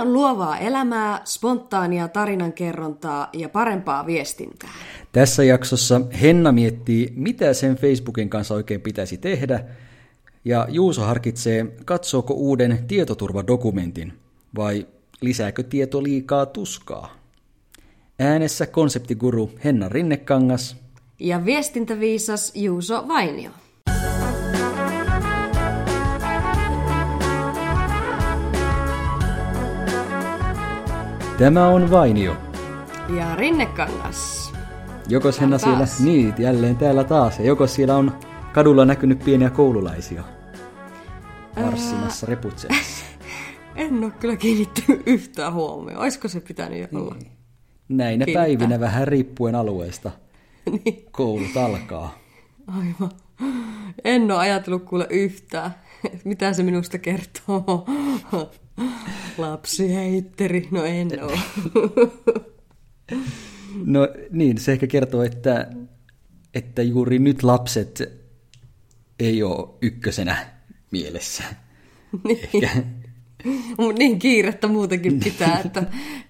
Tämä on luovaa elämää, spontaania tarinankerrontaa ja parempaa viestintää. Tässä jaksossa Henna miettii, mitä sen Facebookin kanssa oikein pitäisi tehdä, ja Juuso harkitsee, katsooko uuden tietoturvadokumentin, vai lisääkö tieto liikaa tuskaa. Äänessä konseptiguru Henna Rinnekangas ja viestintäviisas Juuso Vainio. Tämä on Vainio. Ja Rinnekangas. Jokos Henna siellä, niin, jälleen täällä taas. Ja jokos siellä on kadulla näkynyt pieniä koululaisia marssimassa Ää... reputseessa. En ole kyllä kiinnittänyt yhtään huomioon. Olisiko se pitänyt olla? Niin. Näinä Kiinnittää. päivinä vähän riippuen alueesta niin. koulut alkaa. Aivan. En ole ajatellut kuule yhtään, mitä se minusta kertoo. Lapsiheitteri, no en ole. No niin, se ehkä kertoo, että, että juuri nyt lapset ei ole ykkösenä mielessä. Niin. Ehkä. niin kiirettä muutenkin pitää, että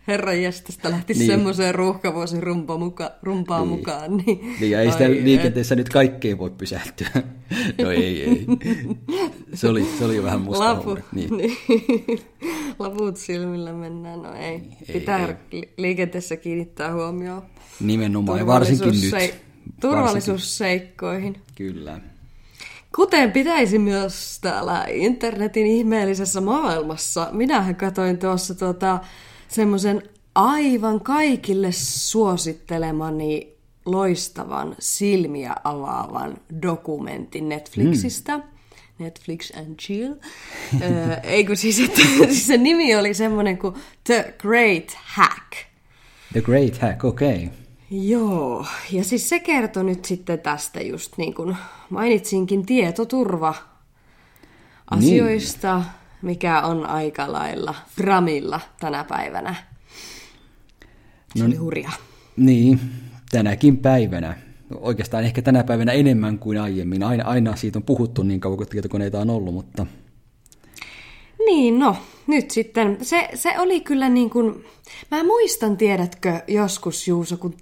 herran jästästä lähti niin. semmoiseen ruuhkavuosin rumpa muka, rumpaan niin. mukaan. Niin, niin ja ei sitä Ai, liikenteessä nyt kaikkeen voi pysähtyä. no ei, ei. Se oli, se oli vähän musta Lapu, niin. niin. Laput silmillä mennään, no ei. Niin, ei pitää ei. liikenteessä kiinnittää huomioon. Nimenomaan, ja varsinkin nyt. Turvallisuusseikkoihin. Kyllä. Kuten pitäisi myös täällä internetin ihmeellisessä maailmassa. Minähän katoin tuossa tuota, semmoisen aivan kaikille suosittelemani loistavan silmiä avaavan dokumentin Netflixistä. Mm. Netflix and chill. Eikö siis, että, siis se nimi oli semmoinen kuin The Great Hack. The Great Hack, okei. Okay. Joo, ja siis se kertoi nyt sitten tästä just niin kuin mainitsinkin tietoturva asioista, niin. mikä on aika lailla framilla tänä päivänä. Se no, oli hurja. Niin, tänäkin päivänä. Oikeastaan ehkä tänä päivänä enemmän kuin aiemmin. Aina, aina siitä on puhuttu niin kauan kuin tietokoneita on ollut, mutta... Niin, no, nyt sitten. Se, se oli kyllä niin kuin... Mä muistan, tiedätkö, joskus Juuso, kun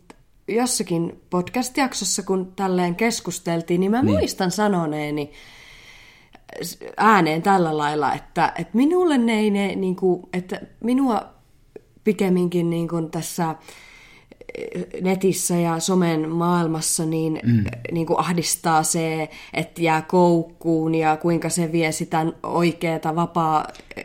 jossakin podcast-jaksossa, kun tälleen keskusteltiin, niin mä niin. muistan sanoneeni ääneen tällä lailla, että, että minulle ne ei ne, niin kuin, että minua pikemminkin niin kuin tässä netissä ja somen maailmassa niin, mm. niin kuin ahdistaa se, että jää koukkuun ja kuinka se vie sitä oikeaa vapaa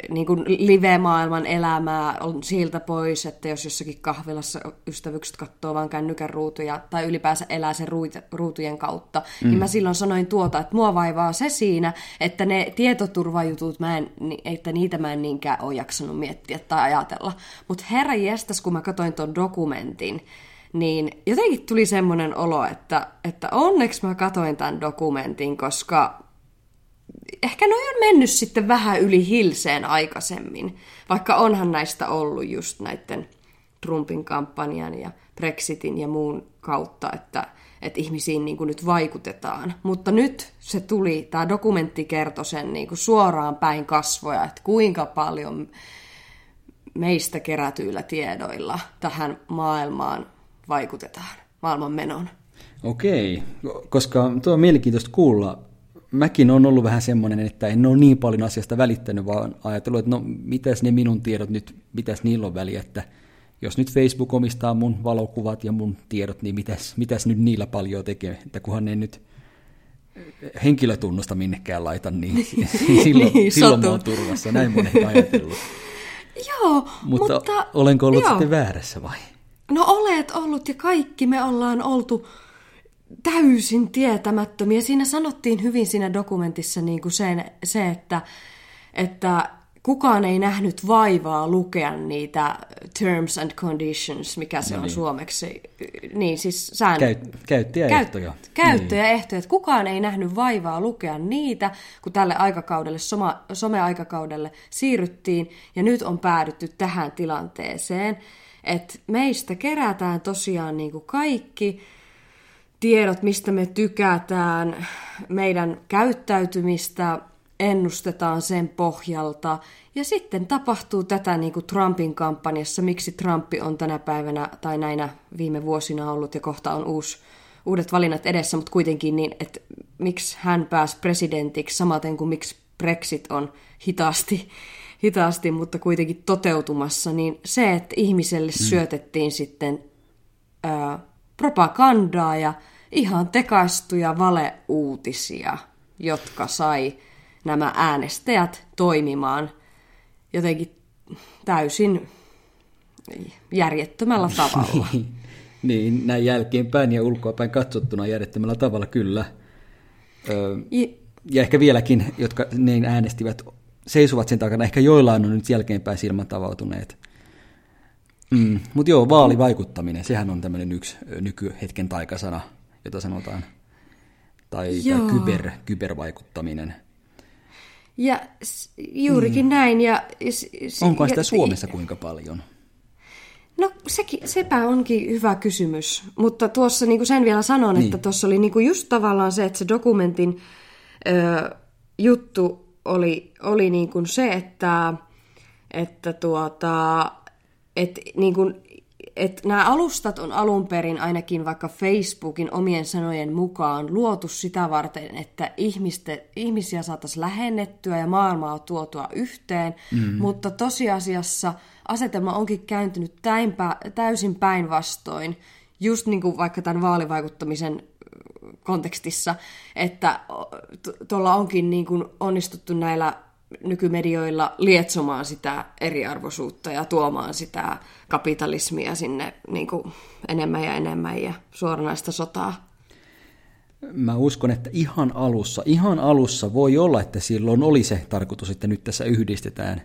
niin kuin live-maailman elämää on siltä pois, että jos jossakin kahvilassa ystävykset katsoo vaan kännykän ruutuja tai ylipäänsä elää sen ruutujen kautta, mm. niin mä silloin sanoin tuota, että mua vaivaa se siinä, että ne tietoturvajutut, mä en, että niitä mä en niinkään ole jaksanut miettiä tai ajatella. Mutta herra jestas, kun mä katsoin tuon dokumentin, niin jotenkin tuli semmoinen olo, että, että onneksi mä katoin tämän dokumentin, koska ehkä noi on mennyt sitten vähän yli hilseen aikaisemmin, vaikka onhan näistä ollut just näiden Trumpin kampanjan ja Brexitin ja muun kautta, että, että ihmisiin niin kuin nyt vaikutetaan. Mutta nyt se tuli, tämä dokumentti kertoi sen niin kuin suoraan päin kasvoja, että kuinka paljon meistä kerätyillä tiedoilla tähän maailmaan vaikutetaan maailman menoon. Okei, koska tuo on mielenkiintoista kuulla. Mäkin on ollut vähän semmoinen, että en ole niin paljon asiasta välittänyt, vaan ajatellut, että no mitäs ne minun tiedot nyt, mitäs niillä on väliä, että jos nyt Facebook omistaa mun valokuvat ja mun tiedot, niin mitäs, mitäs nyt niillä paljon tekee, että kunhan ne nyt henkilötunnusta minnekään laita, niin silloin, niin, silloin mä oon turvassa, näin monet ajatellut. Joo, mutta, mutta olenko ollut joo. sitten väärässä vai? No olet ollut ja kaikki me ollaan oltu täysin tietämättömiä. Siinä sanottiin hyvin siinä dokumentissa niin kuin sen, se, että, että kukaan ei nähnyt vaivaa lukea niitä terms and conditions, mikä se no on niin. suomeksi. Niin, siis sään... Käyt, käyttäjäehtoja. Käyt, käyttäjäehtoja. Niin. Kukaan ei nähnyt vaivaa lukea niitä, kun tälle aikakaudelle, soma, some-aikakaudelle siirryttiin, ja nyt on päädytty tähän tilanteeseen että meistä kerätään tosiaan niin kuin kaikki tiedot, mistä me tykätään, meidän käyttäytymistä ennustetaan sen pohjalta. Ja sitten tapahtuu tätä niin kuin Trumpin kampanjassa, miksi Trumpi on tänä päivänä tai näinä viime vuosina ollut ja kohta on uusi, uudet valinnat edessä, mutta kuitenkin niin, että miksi hän pääsi presidentiksi samaten kuin miksi Brexit on hitaasti, hitaasti, mutta kuitenkin toteutumassa, niin se, että ihmiselle mm. syötettiin sitten ää, propagandaa ja ihan tekaistuja valeuutisia, jotka sai nämä äänestäjät toimimaan jotenkin täysin järjettömällä tavalla. niin, niin, näin jälkeenpäin ja ulkoapäin katsottuna järjettömällä tavalla kyllä. Öö, ja ehkä vieläkin, jotka niin äänestivät, seisuvat sen takana. Ehkä joillain on nyt jälkeenpäin silmät avautuneet. Mm, Mutta joo, vaalivaikuttaminen, sehän on tämmöinen yksi nykyhetken taikasana, jota sanotaan. Tai, tai kyber, kybervaikuttaminen. Ja juurikin mm. näin. Ja, Onko sitä ja, Suomessa kuinka paljon? No sekin, sepä onkin hyvä kysymys, mutta tuossa niin kuin sen vielä sanon, niin. että tuossa oli niin kuin just tavallaan se, että se dokumentin ö, juttu oli, oli niin kuin se, että, että tuota, et niin kuin, et nämä alustat on alun perin ainakin vaikka Facebookin omien sanojen mukaan luotu sitä varten, että ihmiste, ihmisiä saataisiin lähennettyä ja maailmaa tuotua yhteen, mm. mutta tosiasiassa asetelma onkin kääntynyt täinpä, täysin päinvastoin, just niin kuin vaikka tämän vaalivaikuttamisen kontekstissa, että tuolla onkin niin kuin onnistuttu näillä nykymedioilla lietsomaan sitä eriarvoisuutta ja tuomaan sitä kapitalismia sinne niin kuin enemmän ja enemmän ja suoranaista sotaa. Mä uskon, että ihan alussa, ihan alussa voi olla, että silloin oli se tarkoitus, että nyt tässä yhdistetään,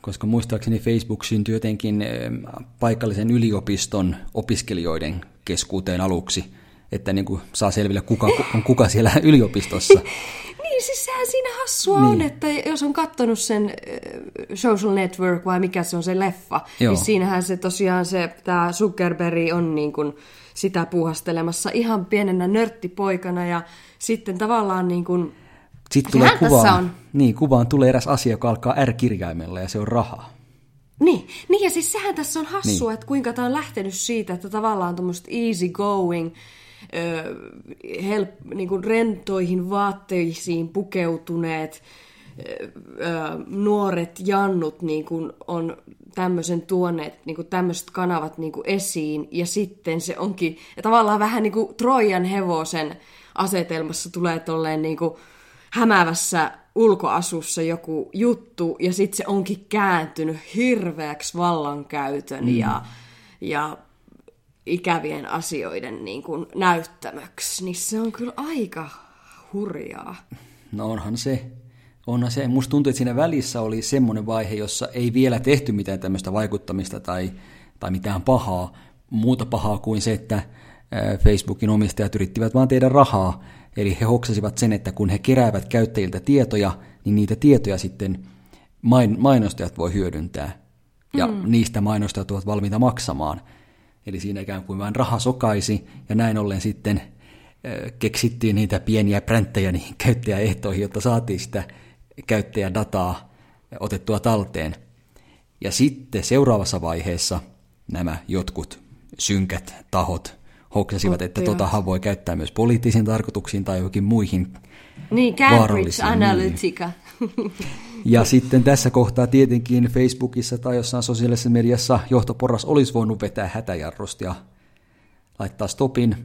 koska muistaakseni Facebook syntyi jotenkin paikallisen yliopiston opiskelijoiden keskuuteen aluksi – että niin kuin saa selville, kuka on kuka siellä yliopistossa. niin, siis sehän siinä hassua niin. on, että jos on katsonut sen Social Network vai mikä se on se leffa, niin Joo. niin siinähän se tosiaan se, tämä Zuckerberg on niin kuin sitä puuhastelemassa ihan pienenä nörttipoikana ja sitten tavallaan niin kuin, sitten tulee kuvaan, on. Niin, kuvaan tulee eräs asia, joka alkaa R-kirjaimella ja se on raha. Niin, niin ja siis sehän tässä on hassua, niin. että kuinka tämä on lähtenyt siitä, että tavallaan tuommoista easy going, help, niin kuin rentoihin vaatteisiin pukeutuneet nuoret jannut niin kuin on tämmöisen tuoneet, niin kuin tämmöiset kanavat niin kuin esiin, ja sitten se onkin, ja tavallaan vähän niin kuin Trojan hevosen asetelmassa tulee tolleen niin kuin hämävässä ulkoasussa joku juttu, ja sitten se onkin kääntynyt hirveäksi vallankäytön mm. ja, ja ikävien asioiden niin kuin näyttämöksi, niin se on kyllä aika hurjaa. No onhan se. Onhan se. Musta tuntuu, että siinä välissä oli semmoinen vaihe, jossa ei vielä tehty mitään tämmöistä vaikuttamista tai, tai mitään pahaa, muuta pahaa kuin se, että Facebookin omistajat yrittivät vaan tehdä rahaa. Eli he hoksasivat sen, että kun he keräävät käyttäjiltä tietoja, niin niitä tietoja sitten mainostajat voi hyödyntää. Ja mm. niistä mainostajat ovat valmiita maksamaan. Eli siinä ikään kuin vain raha sokaisi, ja näin ollen sitten keksittiin niitä pieniä pränttejä niihin käyttäjäehtoihin, jotta saatiin sitä käyttäjädataa otettua talteen. Ja sitten seuraavassa vaiheessa nämä jotkut synkät tahot hoksasivat, että totahan voi käyttää myös poliittisiin tarkoituksiin tai jokin muihin Niin, Cambridge Analytica. Niin. Ja sitten tässä kohtaa tietenkin Facebookissa tai jossain sosiaalisessa mediassa johtoporras olisi voinut vetää hätäjarrusta ja laittaa stopin ja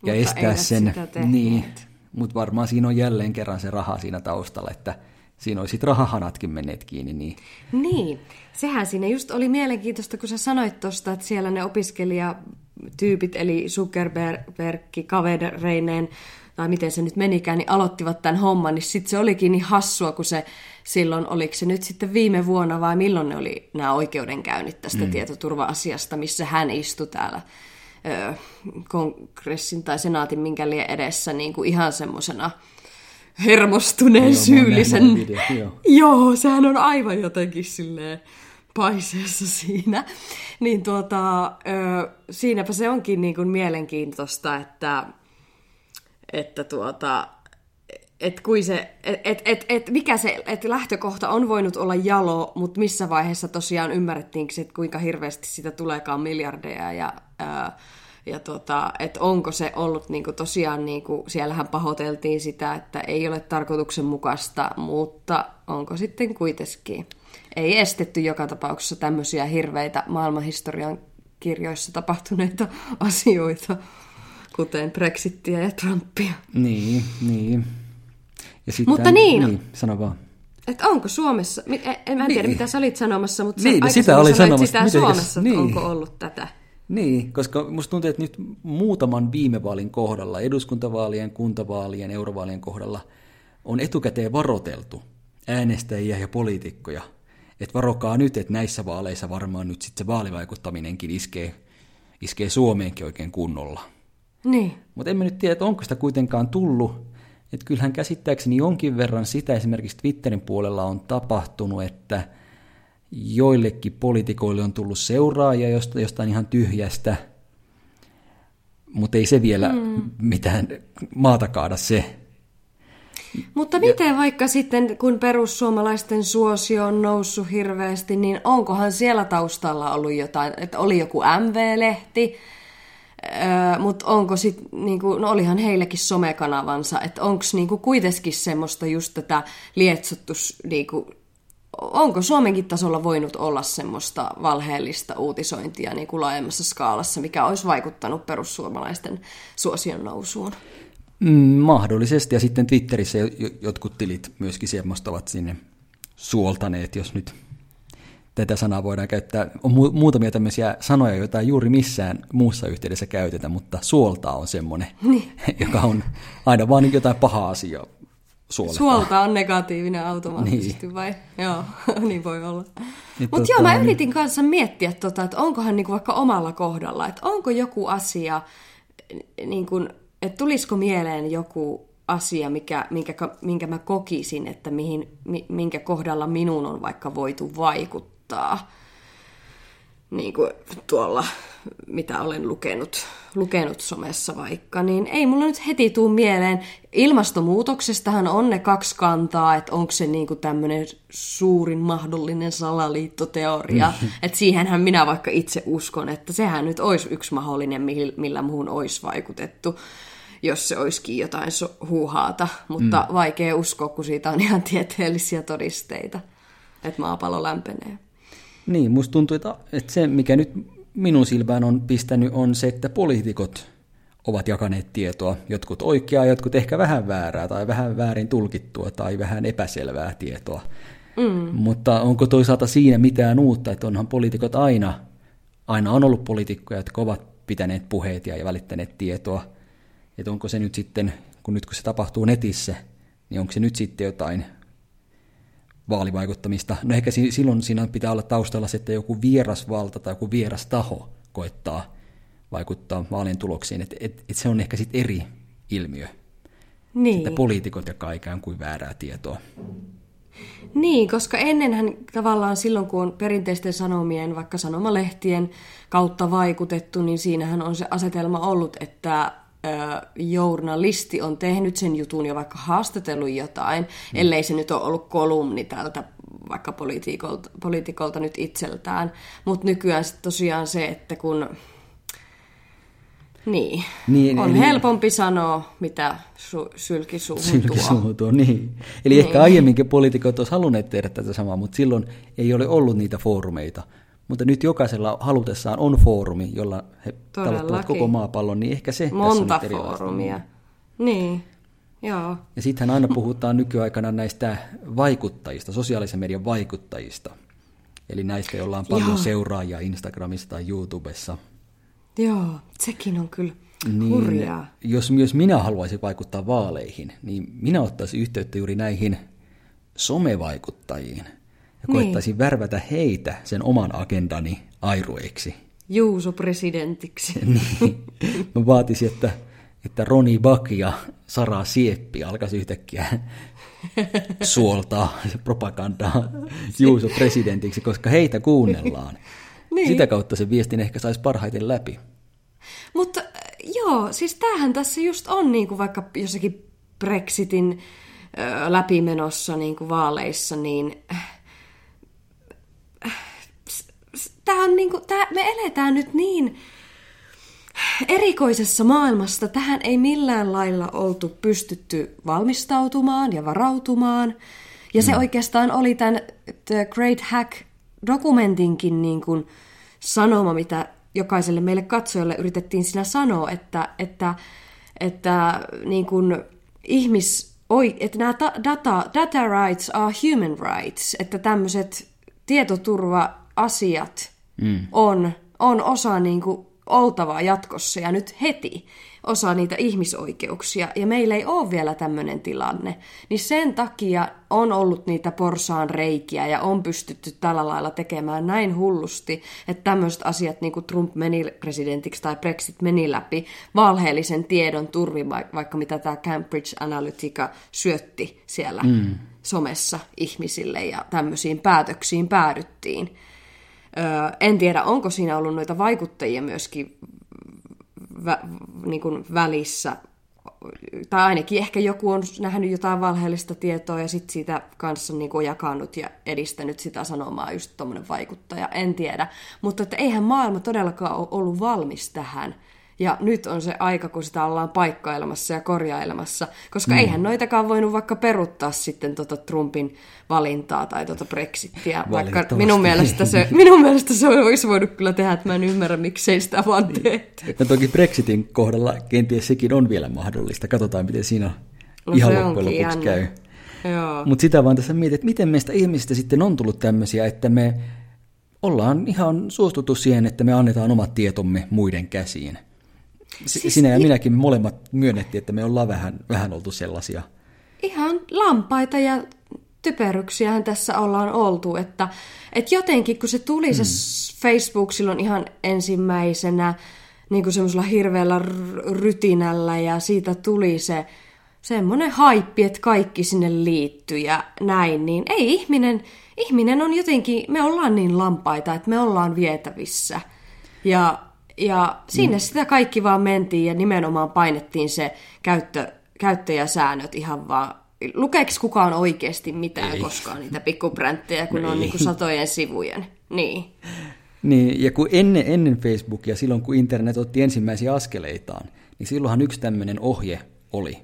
Mutta estää sen. Niin, mutta varmaan siinä on jälleen kerran se raha siinä taustalla, että siinä olisi rahahanatkin menneet kiinni. Niin. niin, sehän siinä just oli mielenkiintoista, kun sä sanoit tuosta, että siellä ne opiskelijatyypit, eli Zuckerberg, kavereineen, tai miten se nyt menikään, niin aloittivat tämän homman, niin sitten se olikin niin hassua, kun se silloin, oliko se nyt sitten viime vuonna vai milloin ne oli nämä oikeudenkäynnit tästä mm. tietoturva-asiasta, missä hän istui täällä ö, kongressin tai senaatin minkä lie edessä niin kuin ihan semmoisena hermostuneen joo, syyllisen. Video, joo. joo, sehän on aivan jotenkin silleen paiseessa siinä. Niin tuota, ö, siinäpä se onkin niin kuin mielenkiintoista, että, että tuota, et kui se, et, et, et, et mikä se, että lähtökohta on voinut olla jalo, mutta missä vaiheessa tosiaan ymmärrettiinkin, että kuinka hirveästi sitä tuleekaan miljardeja ja, ää, ja tota, että onko se ollut niinku tosiaan, niinku, siellähän pahoiteltiin sitä, että ei ole tarkoituksenmukaista, mutta onko sitten kuitenkin. Ei estetty joka tapauksessa tämmöisiä hirveitä maailmanhistorian kirjoissa tapahtuneita asioita, kuten Brexittiä ja Trumpia. Niin, niin. Ja sitten, mutta niin, niin, sano vaan. Että onko Suomessa, en, en niin. tiedä mitä sä olit sanomassa, mutta niin, no sitä oli sanomassa. sitä Miten, Suomessa, niin. onko ollut tätä. Niin, koska musta tuntuu, että nyt muutaman viime vaalin kohdalla, eduskuntavaalien, kuntavaalien, eurovaalien kohdalla, on etukäteen varoteltu äänestäjiä ja poliitikkoja, että varokaa nyt, että näissä vaaleissa varmaan nyt sitten se vaalivaikuttaminenkin iskee, iskee Suomeenkin oikein kunnolla. Niin. Mutta emme nyt tiedä, että onko sitä kuitenkaan tullut. Että kyllähän käsittääkseni jonkin verran sitä esimerkiksi Twitterin puolella on tapahtunut, että joillekin poliitikoille on tullut seuraajia jostain ihan tyhjästä, mutta ei se vielä mm. mitään maata kaada se. Mutta miten ja... vaikka sitten, kun perussuomalaisten suosio on noussut hirveästi, niin onkohan siellä taustalla ollut jotain, että oli joku MV-lehti, Öö, mutta onko sitten, niinku, no olihan heillekin somekanavansa, että onko niinku kuitenkin semmoista just tätä lietsottu, niinku, onko Suomenkin tasolla voinut olla semmoista valheellista uutisointia niinku laajemmassa skaalassa, mikä olisi vaikuttanut perussuomalaisten suosion nousuun? Mm, mahdollisesti, ja sitten Twitterissä jotkut tilit myöskin semmoista ovat sinne suoltaneet, jos nyt tätä sanaa voidaan käyttää. On mu- muutamia tämmöisiä sanoja, joita ei juuri missään muussa yhteydessä käytetä, mutta suolta on semmoinen, niin. joka on aina vaan jotain pahaa asiaa. Suolta. Suolta on negatiivinen automaattisesti niin. vai? Joo, niin voi olla. Niin, Mutta tota, joo, mä niin. yritin kanssa miettiä, tota, että onkohan niinku vaikka omalla kohdalla, että onko joku asia, niin kuin, että tulisiko mieleen joku asia, mikä, minkä, minkä mä kokisin, että mihin, minkä kohdalla minun on vaikka voitu vaikuttaa kohtaa, niin kuin tuolla, mitä olen lukenut, lukenut somessa vaikka, niin ei mulla nyt heti tuu mieleen. Ilmastonmuutoksestahan on ne kaksi kantaa, että onko se niin tämmöinen suurin mahdollinen salaliittoteoria. Mm. Että siihenhän minä vaikka itse uskon, että sehän nyt olisi yksi mahdollinen, millä muuhun olisi vaikutettu jos se olisikin jotain huuhaata, mutta mm. vaikea uskoa, kun siitä on ihan tieteellisiä todisteita, että maapallo lämpenee. Niin, musta tuntuu, että, että se mikä nyt minun silmään on pistänyt on se, että poliitikot ovat jakaneet tietoa, jotkut oikeaa, jotkut ehkä vähän väärää tai vähän väärin tulkittua tai vähän epäselvää tietoa. Mm. Mutta onko toisaalta siinä mitään uutta, että onhan poliitikot aina, aina on ollut poliitikkoja, jotka ovat pitäneet puheet ja välittäneet tietoa. Että onko se nyt sitten, kun nyt kun se tapahtuu netissä, niin onko se nyt sitten jotain vaalivaikuttamista. No ehkä silloin siinä pitää olla taustalla se, että joku vieras valta tai joku vieras taho koettaa vaikuttaa vaalien tuloksiin. Et, et, et se on ehkä sitten eri ilmiö. Niin. Että poliitikot jakaa ikään kuin väärää tietoa. Niin, koska ennenhän tavallaan silloin, kun on perinteisten sanomien, vaikka sanomalehtien kautta vaikutettu, niin siinähän on se asetelma ollut, että journalisti on tehnyt sen jutun ja vaikka haastatellut jotain, mm. ellei se nyt ole ollut kolumni tältä vaikka poliitikolta, poliitikolta nyt itseltään. Mutta nykyään sit tosiaan se, että kun... Niin, niin on eli... helpompi sanoa, mitä su- sylkisuuhun sylkisuuhun tuo. Niin. Eli niin. ehkä aiemminkin poliitikot olisivat halunneet tehdä tätä samaa, mutta silloin ei ole ollut niitä foorumeita mutta nyt jokaisella halutessaan on foorumi, jolla he tavoittavat koko maapallon, niin ehkä se Monta tässä on foorumia. Niin, joo. Ja sittenhän aina puhutaan nykyaikana näistä vaikuttajista, sosiaalisen median vaikuttajista. Eli näistä, joilla on paljon joo. seuraajia Instagramissa tai YouTubessa. Joo, sekin on kyllä niin, hurjaa. Jos myös minä haluaisin vaikuttaa vaaleihin, niin minä ottaisin yhteyttä juuri näihin somevaikuttajiin – ja koettaisin niin. värvätä heitä sen oman agendani airueiksi. Juuso presidentiksi. niin. Mä vaatisin, että, että Roni Bak ja Sara Sieppi alkaisi yhtäkkiä suoltaa propagandaa Juuso presidentiksi, koska heitä kuunnellaan. niin. Sitä kautta se viestin ehkä saisi parhaiten läpi. Mutta joo, siis tämähän tässä just on niin kuin vaikka jossakin Brexitin ö, läpimenossa niin kuin vaaleissa, niin tämä on niin kuin, tää, me eletään nyt niin erikoisessa maailmassa. Tähän ei millään lailla oltu pystytty valmistautumaan ja varautumaan. Ja se mm. oikeastaan oli tämän The Great Hack-dokumentinkin niin kuin sanoma, mitä jokaiselle meille katsojalle yritettiin siinä sanoa, että, että, että niin kuin ihmis, että nämä data, data rights are human rights, että tämmöiset tietoturva-asiat mm. on, on osa niin kuin oltavaa jatkossa ja nyt heti osa niitä ihmisoikeuksia, ja meillä ei ole vielä tämmöinen tilanne, niin sen takia on ollut niitä porsaan reikiä ja on pystytty tällä lailla tekemään näin hullusti, että tämmöiset asiat niin kuin Trump meni presidentiksi tai Brexit meni läpi valheellisen tiedon turvin, vaikka mitä tämä Cambridge Analytica syötti siellä mm. Somessa ihmisille ja tämmöisiin päätöksiin päädyttiin. Öö, en tiedä, onko siinä ollut noita vaikuttajia myöskin vä, niin kuin välissä, tai ainakin ehkä joku on nähnyt jotain valheellista tietoa ja sitten siitä kanssa niin kuin jakanut ja edistänyt sitä sanomaa just tuommoinen vaikuttaja, en tiedä. Mutta että eihän maailma todellakaan ole ollut valmis tähän. Ja nyt on se aika, kun sitä ollaan paikkailemassa ja korjailemassa, koska mm. eihän noitakaan voinut vaikka peruttaa sitten tota Trumpin valintaa tai tota Brexittiä, vaikka minun mielestä, se, minun mielestä se olisi voinut kyllä tehdä, että mä en ymmärrä, miksei sitä vaan niin. tehty. Ja toki Brexitin kohdalla kenties sekin on vielä mahdollista. Katsotaan, miten siinä no, ihan loppujen lopuksi jännä. käy. Mutta sitä vaan tässä mietin, että miten meistä ihmisistä sitten on tullut tämmöisiä, että me ollaan ihan suostuttu siihen, että me annetaan omat tietomme muiden käsiin. Siis, Sinä ja minäkin molemmat myönnettiin, että me ollaan vähän, vähän oltu sellaisia. Ihan lampaita ja typeryksiähän tässä ollaan oltu, että, että jotenkin kun se tuli mm. se Facebook silloin ihan ensimmäisenä niin kuin semmoisella hirveällä rytinällä ja siitä tuli se semmoinen haippi, että kaikki sinne liittyy ja näin, niin ei ihminen, ihminen on jotenkin, me ollaan niin lampaita, että me ollaan vietävissä. Ja ja sinne mm. sitä kaikki vaan mentiin ja nimenomaan painettiin se käyttö, käyttäjäsäännöt ihan vaan. Lukeeko kukaan oikeasti mitään Ei. koskaan niitä pikkubräntejä, kun Ei. on niin satojen sivujen? Niin. Niin, ja kun ennen, ennen Facebookia, silloin kun internet otti ensimmäisiä askeleitaan, niin silloinhan yksi tämmöinen ohje oli,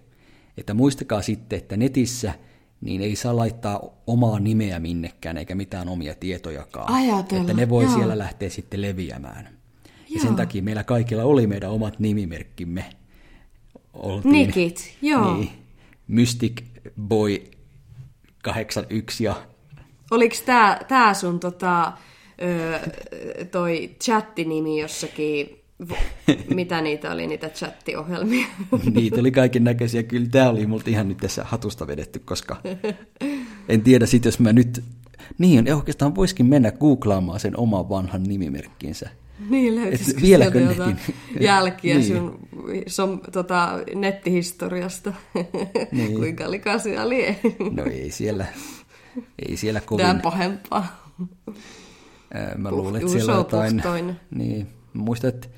että muistakaa sitten, että netissä niin ei saa laittaa omaa nimeä minnekään eikä mitään omia tietojakaan. Ajatella, että ne voi joo. siellä lähteä sitten leviämään. Ja sen takia meillä kaikilla oli meidän omat nimimerkkimme. Oltiin, Nikit, joo. Niin, Mystic Boy 81 ja... Oliko tää, tää sun tota, ö, toi chattinimi jossakin mitä niitä oli, niitä chattiohjelmia? niitä oli kaiken näköisiä. Kyllä tämä oli multa ihan nyt tässä hatusta vedetty, koska en tiedä sit, jos mä nyt... Niin, oikeastaan voisikin mennä googlaamaan sen oman vanhan nimimerkkinsä. Niin, löytyisikö vieläkö jotain jälkiä niin. sun som, tota, nettihistoriasta? Niin. Kuinka likaisia lie? no ei siellä, ei siellä kovin... Tämä pahempaa. Mä luulen, että siellä jotain... Puhtoinen. Niin, muistan, että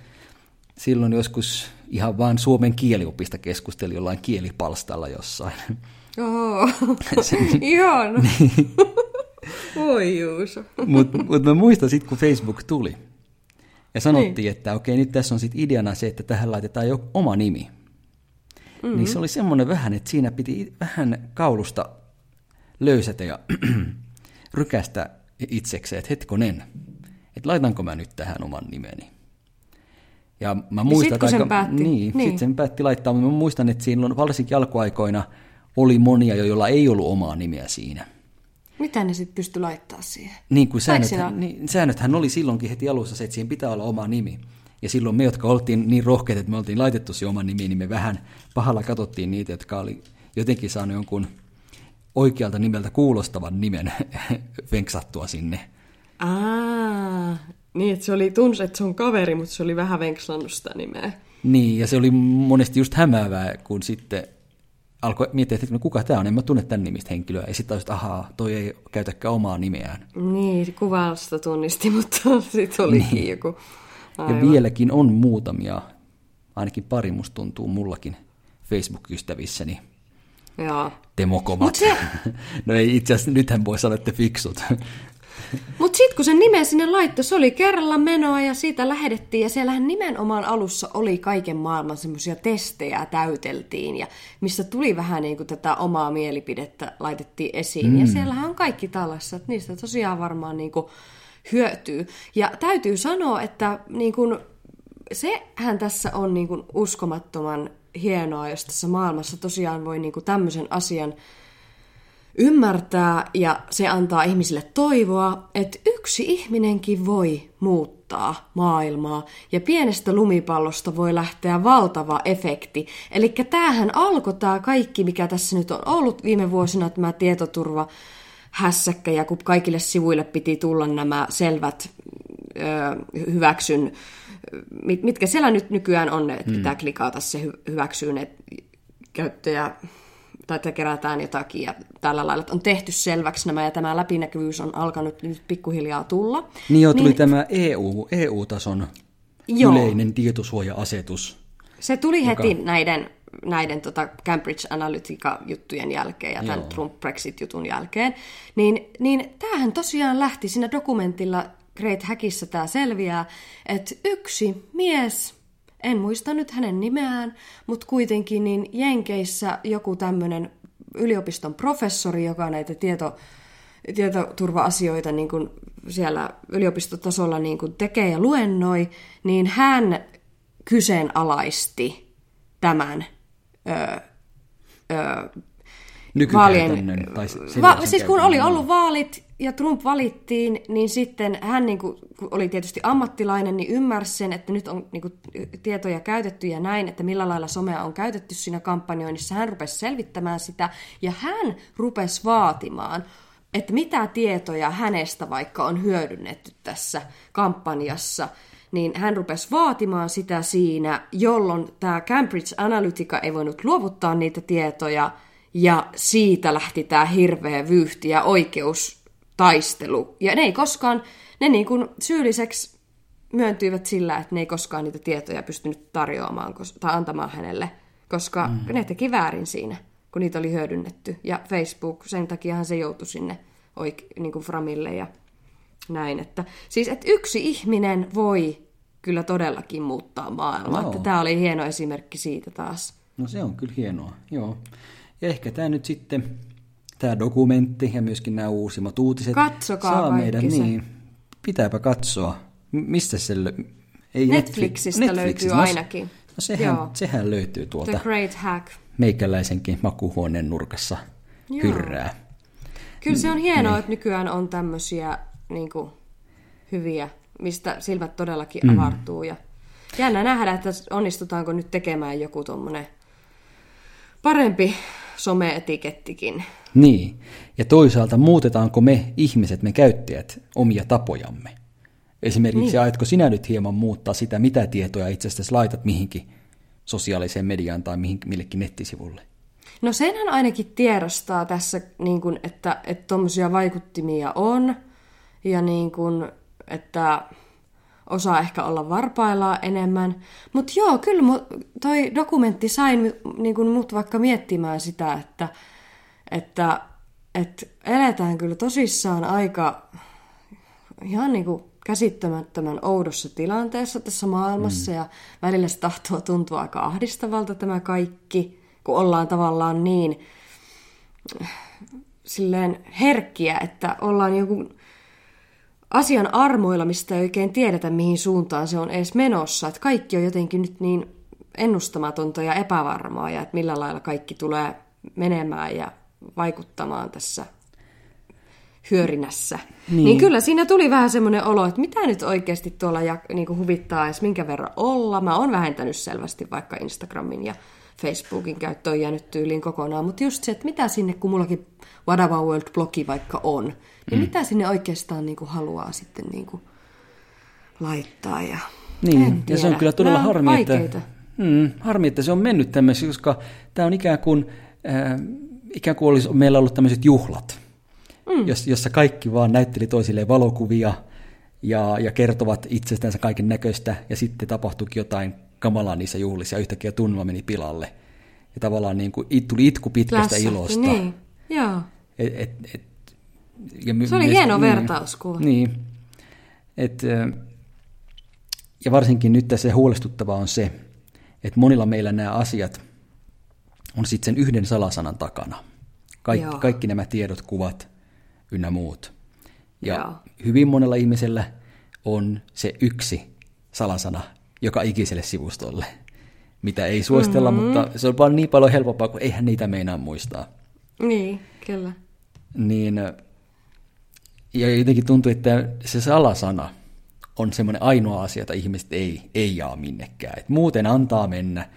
silloin joskus ihan vain suomen kieliopista keskusteli jollain kielipalstalla jossain. Oho, ihana. niin. Voi Juuso. Mutta mut mä muistan sitten, kun Facebook tuli, ja sanottiin, niin. että okei, nyt tässä on sitten ideana se, että tähän laitetaan jo oma nimi. Mm-hmm. Niin se oli semmoinen vähän, että siinä piti vähän kaulusta löysätä ja rykästä itsekseen, että hetkonen, että laitanko mä nyt tähän oman nimeni. Ja mä muistan, ja sit, aika, päätti. Niin, niin. sitten sen päätti laittaa, mutta mä muistan, että siinä varsinkin alkuaikoina oli monia jo, joilla ei ollut omaa nimeä siinä. Mitä ne sitten pystyi laittaa siihen? Niin kuin säännöt, siinä... niin, säännöthän oli silloinkin heti alussa se, että siihen pitää olla oma nimi. Ja silloin me, jotka oltiin niin rohkeita, että me oltiin laitettu se oma nimi, niin me vähän pahalla katsottiin niitä, jotka oli jotenkin saanut jonkun oikealta nimeltä kuulostavan nimen venksattua sinne. Aa, niin, että se oli, tunsi, että se on kaveri, mutta se oli vähän venkslannut sitä nimeä. Niin, ja se oli monesti just hämäävää, kun sitten alkoi miettiä, että no kuka tämä on, en mä tunne tämän nimistä henkilöä. Ja sitten että ahaa, toi ei käytäkään omaa nimeään. Niin, kuvasta tunnisti, mutta sitten olikin niin. joku. Aivan. Ja vieläkin on muutamia, ainakin pari musta tuntuu mullakin Facebook-ystävissäni, Joo. Demokomat. Mut se- no ei itse asiassa, nythän voi sanoa, että fiksut. Mutta sitten kun sen nimen sinne laittoi, se oli kerralla menoa ja siitä lähdettiin. Ja siellähän nimenomaan alussa oli kaiken maailman semmoisia testejä täyteltiin. Ja missä tuli vähän niin kuin tätä omaa mielipidettä laitettiin esiin. Mm. Ja siellähän on kaikki tällaista, että niistä tosiaan varmaan niin kuin hyötyy. Ja täytyy sanoa, että niin kuin, sehän tässä on niin kuin uskomattoman hienoa, jos tässä maailmassa tosiaan voi niin kuin tämmöisen asian ymmärtää ja se antaa ihmisille toivoa, että yksi ihminenkin voi muuttaa maailmaa ja pienestä lumipallosta voi lähteä valtava efekti. Eli tämähän alkoi tämä kaikki, mikä tässä nyt on ollut viime vuosina, tämä tietoturva hässäkkä ja kun kaikille sivuille piti tulla nämä selvät ö, hyväksyn, mit, mitkä siellä nyt nykyään on, että pitää klikata se hy, hyväksyyn, että käyttäjä tai että kerätään jotakin ja tällä lailla, että on tehty selväksi nämä ja tämä läpinäkyvyys on alkanut nyt pikkuhiljaa tulla. Niin joo, tuli niin, tämä EU, EU-tason Joo. yleinen tietosuoja-asetus. Se tuli heti näiden, näiden tota Cambridge Analytica-juttujen jälkeen ja tämän Joo. Trump-Brexit-jutun jälkeen. Niin, niin tämähän tosiaan lähti siinä dokumentilla, Great Hackissa tämä selviää, että yksi mies, en muista nyt hänen nimeään, mutta kuitenkin niin Jenkeissä joku tämmöinen yliopiston professori, joka näitä tieto, tietoturva-asioita niin kuin siellä yliopistotasolla niin kuin tekee ja luennoi, niin hän kyseenalaisti tämän ö, ö, Nykykäytännön. Tai Va- siis kun oli joo. ollut vaalit ja Trump valittiin, niin sitten hän niin kuin, kun oli tietysti ammattilainen, niin ymmärsi sen, että nyt on niin kuin, tietoja käytetty ja näin, että millä lailla somea on käytetty siinä kampanjoinnissa. Hän rupesi selvittämään sitä ja hän rupesi vaatimaan, että mitä tietoja hänestä vaikka on hyödynnetty tässä kampanjassa, niin hän rupesi vaatimaan sitä siinä, jolloin tämä Cambridge Analytica ei voinut luovuttaa niitä tietoja, ja siitä lähti tämä hirveä vyyhti ja oikeustaistelu. Ja ne ei koskaan, ne niin kuin syylliseksi myöntyivät sillä, että ne ei koskaan niitä tietoja pystynyt tarjoamaan tai antamaan hänelle, koska mm. ne teki väärin siinä, kun niitä oli hyödynnetty. Ja Facebook, sen takiahan se joutui sinne oike- niin kuin Framille ja näin. Että, siis, että yksi ihminen voi kyllä todellakin muuttaa maailmaa. Että tämä oli hieno esimerkki siitä taas. No se on kyllä hienoa, joo. Ja ehkä tämä nyt sitten, tämä dokumentti ja myöskin nämä uusimmat uutiset Katsokaa saa meidän, se. niin, pitääpä katsoa. Mistä se lö- ei Netflixistä Netflix- löytyy no, ainakin. No sehän, Joo. sehän löytyy The tuolta Great Hack. meikäläisenkin makuhuoneen nurkassa Joo. hyrrää. Kyllä se on Mm, hienoa, niin. että nykyään on tämmöisiä niin kuin, hyviä, mistä silmät todellakin mm. avartuu. Ja jännä nähdä, että onnistutaanko nyt tekemään joku tuommoinen parempi some-etikettikin. Niin, ja toisaalta muutetaanko me ihmiset, me käyttäjät, omia tapojamme? Esimerkiksi niin. aiotko sinä nyt hieman muuttaa sitä, mitä tietoja itse asiassa laitat mihinkin sosiaaliseen mediaan tai mihin, millekin nettisivulle? No senhän ainakin tiedostaa tässä, niin kuin, että että tuommoisia vaikuttimia on ja niin kuin, että osaa ehkä olla varpaillaan enemmän. Mutta joo, kyllä toi dokumentti sai niin kuin mut vaikka miettimään sitä, että, että, että eletään kyllä tosissaan aika ihan niin kuin käsittämättömän oudossa tilanteessa tässä maailmassa mm. ja välillä se tahtoo tuntua aika ahdistavalta tämä kaikki, kun ollaan tavallaan niin silleen herkkiä, että ollaan joku asian armoilla, mistä ei oikein tiedetä, mihin suuntaan se on edes menossa. Että kaikki on jotenkin nyt niin ennustamatonta ja epävarmaa ja että millä lailla kaikki tulee menemään ja vaikuttamaan tässä hyörinässä. Niin. niin kyllä siinä tuli vähän semmoinen olo, että mitä nyt oikeasti tuolla ja, niin kuin huvittaa edes minkä verran olla. Mä oon vähentänyt selvästi vaikka Instagramin ja Facebookin käyttö on jäänyt tyyliin kokonaan, mutta just se, että mitä sinne, kun mullakin About World-blogi vaikka on, niin mm. mitä sinne oikeastaan niin kuin haluaa sitten niin kuin laittaa ja Niin, ja se on kyllä todella Nämä harmi, että, mm, harmi, että se on mennyt tämmöiseksi, koska tämä on ikään kuin, äh, ikään kuin olisi meillä ollut tämmöiset juhlat, mm. jos, jossa kaikki vaan näytteli toisilleen valokuvia ja, ja kertovat itsestänsä kaiken näköistä, ja sitten tapahtuikin jotain kamalaa niissä juhlissa, ja yhtäkkiä tunnelma meni pilalle. ja tavallaan niin kuin, it, tuli itku pitkästä Lässähti, ilosta. Niin, joo. Et, et, et, ja my- Se oli myös- hieno niin, vertauskuva. Niin. Et, ja varsinkin nyt tässä huolestuttavaa on se, että monilla meillä nämä asiat on sitten sen yhden salasanan takana. Kaik, Joo. kaikki nämä tiedot, kuvat ynnä muut. Ja Joo. hyvin monella ihmisellä on se yksi salasana joka ikiselle sivustolle, mitä ei suositella, mm-hmm. mutta se on vaan niin paljon helpompaa, kun eihän niitä meinaa muistaa. Niin, kyllä. Niin, ja jotenkin tuntuu, että se salasana on semmoinen ainoa asia, jota ihmiset ei, ei jaa minnekään. Et muuten antaa mennä.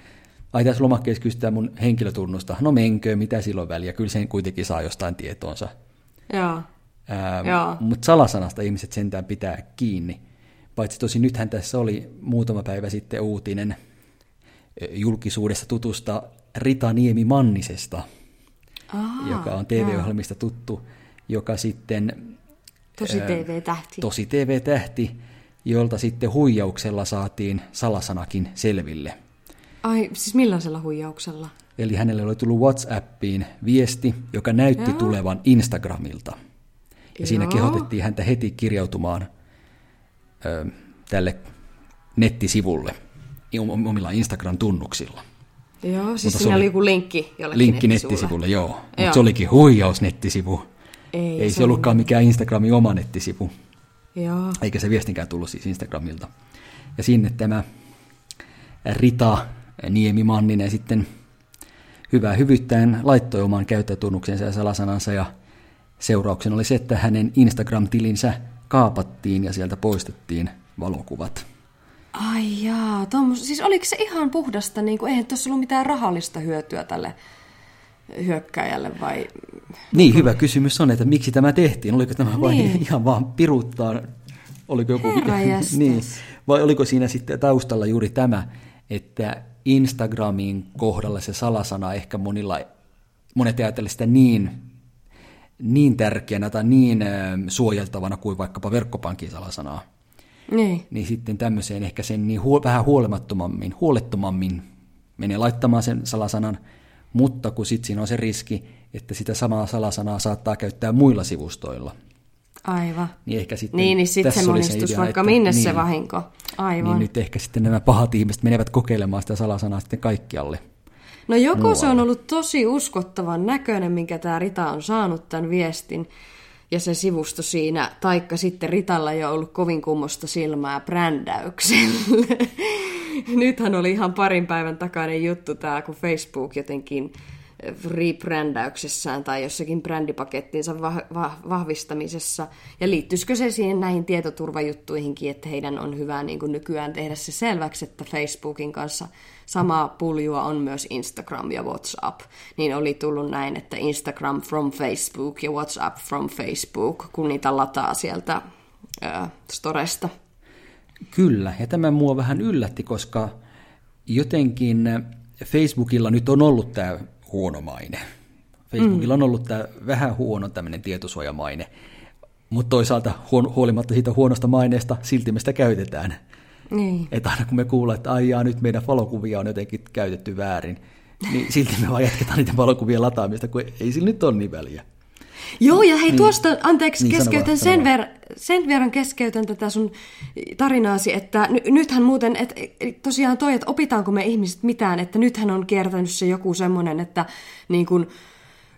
Ai tässä lomakkeessa kysytään mun henkilötunnusta. No menkö, mitä silloin väliä? Kyllä sen kuitenkin saa jostain tietoonsa. Joo. Joo. Mutta salasanasta ihmiset sentään pitää kiinni. Paitsi tosi nythän tässä oli muutama päivä sitten uutinen julkisuudessa tutusta Rita Niemi Mannisesta, Aa, joka on. TV-ohjelmista tuttu, joka sitten Tosi ää, TV-tähti. tosi TV-tähti, jolta sitten huijauksella saatiin salasanakin selville. Ai, siis millaisella huijauksella? Eli hänelle oli tullut WhatsAppiin viesti, joka näytti Joo. tulevan Instagramilta. Ja siinä Joo. kehotettiin häntä heti kirjautumaan ö, tälle nettisivulle om- omilla Instagram-tunnuksilla. Joo, siis Mutta siinä oli- oli joku linkki jollekin Linkki nettisivulle. nettisivulle, joo. Mutta Joo. se olikin huijaus nettisivu. Ei, Ei se se ollutkaan mikään Instagramin oma nettisivu. Joo. eikä se viestinkään tullut siis Instagramilta. Ja sinne tämä Rita Niemi Manninen sitten hyvää hyvyyttäen laittoi oman käyttäjätunnuksensa ja salasanansa ja seurauksen oli se, että hänen Instagram-tilinsä kaapattiin ja sieltä poistettiin valokuvat. Ai jaa, tommos, siis oliko se ihan puhdasta, niin kuin, eihän tuossa ollut mitään rahallista hyötyä tälle hyökkäjälle vai... Niin, hyvä kysymys on, että miksi tämä tehtiin? Oliko tämä vain Niin. ihan vaan piruuttaa? Oliko joku... Niin. Vai oliko siinä sitten taustalla juuri tämä, että Instagramin kohdalla se salasana ehkä monilla, monet ajattelee sitä niin, niin tärkeänä tai niin suojeltavana kuin vaikkapa verkkopankin salasanaa. Niin. Niin sitten tämmöiseen ehkä sen niin huo, vähän huolimattomammin, huolettomammin menee laittamaan sen salasanan, mutta kun sitten siinä on se riski, että sitä samaa salasanaa saattaa käyttää muilla sivustoilla. Aivan. Niin ehkä sitten Niin, niin sitten tässä se monistus idea, vaikka että- minne niin, se vahinko. Aivan. Niin nyt ehkä sitten nämä pahat ihmiset menevät kokeilemaan sitä salasanaa sitten kaikkialle. No joko se on muualle. ollut tosi uskottavan näköinen, minkä tämä Rita on saanut tämän viestin, ja se sivusto siinä, taikka sitten Ritalla ei ole ollut kovin kummosta silmää brändäykselle. Nythän oli ihan parin päivän takainen juttu tämä, kun Facebook jotenkin rebrändäyksessään tai jossakin brändipakettinsa vah- vah- vahvistamisessa. Ja liittyisikö se siihen näihin tietoturvajuttuihinkin, että heidän on hyvä niin kuin nykyään tehdä se selväksi, että Facebookin kanssa samaa puljua on myös Instagram ja WhatsApp. Niin oli tullut näin, että Instagram from Facebook ja WhatsApp from Facebook, kun niitä lataa sieltä ää, storesta. Kyllä, ja tämä mua vähän yllätti, koska jotenkin Facebookilla nyt on ollut tämä huono maine. Facebookilla on ollut tämä vähän huono tämmöinen tietosuojamaine, mutta toisaalta huolimatta siitä huonosta maineesta silti me sitä käytetään. Niin. Että aina kun me kuullaan, että aijaa nyt meidän valokuvia on jotenkin käytetty väärin, niin silti me vaan jatketaan niiden valokuvien lataamista, kun ei sillä nyt ole niin väliä. Joo, ja hei tuosta, anteeksi, Niin, niin, keskeytän vaan, sen, ver, sen verran keskeytän tätä sun tarinaasi, että ny, nythän muuten, että tosiaan toi, että opitaanko me ihmiset mitään, että nythän on kiertänyt se joku semmoinen, että niin kun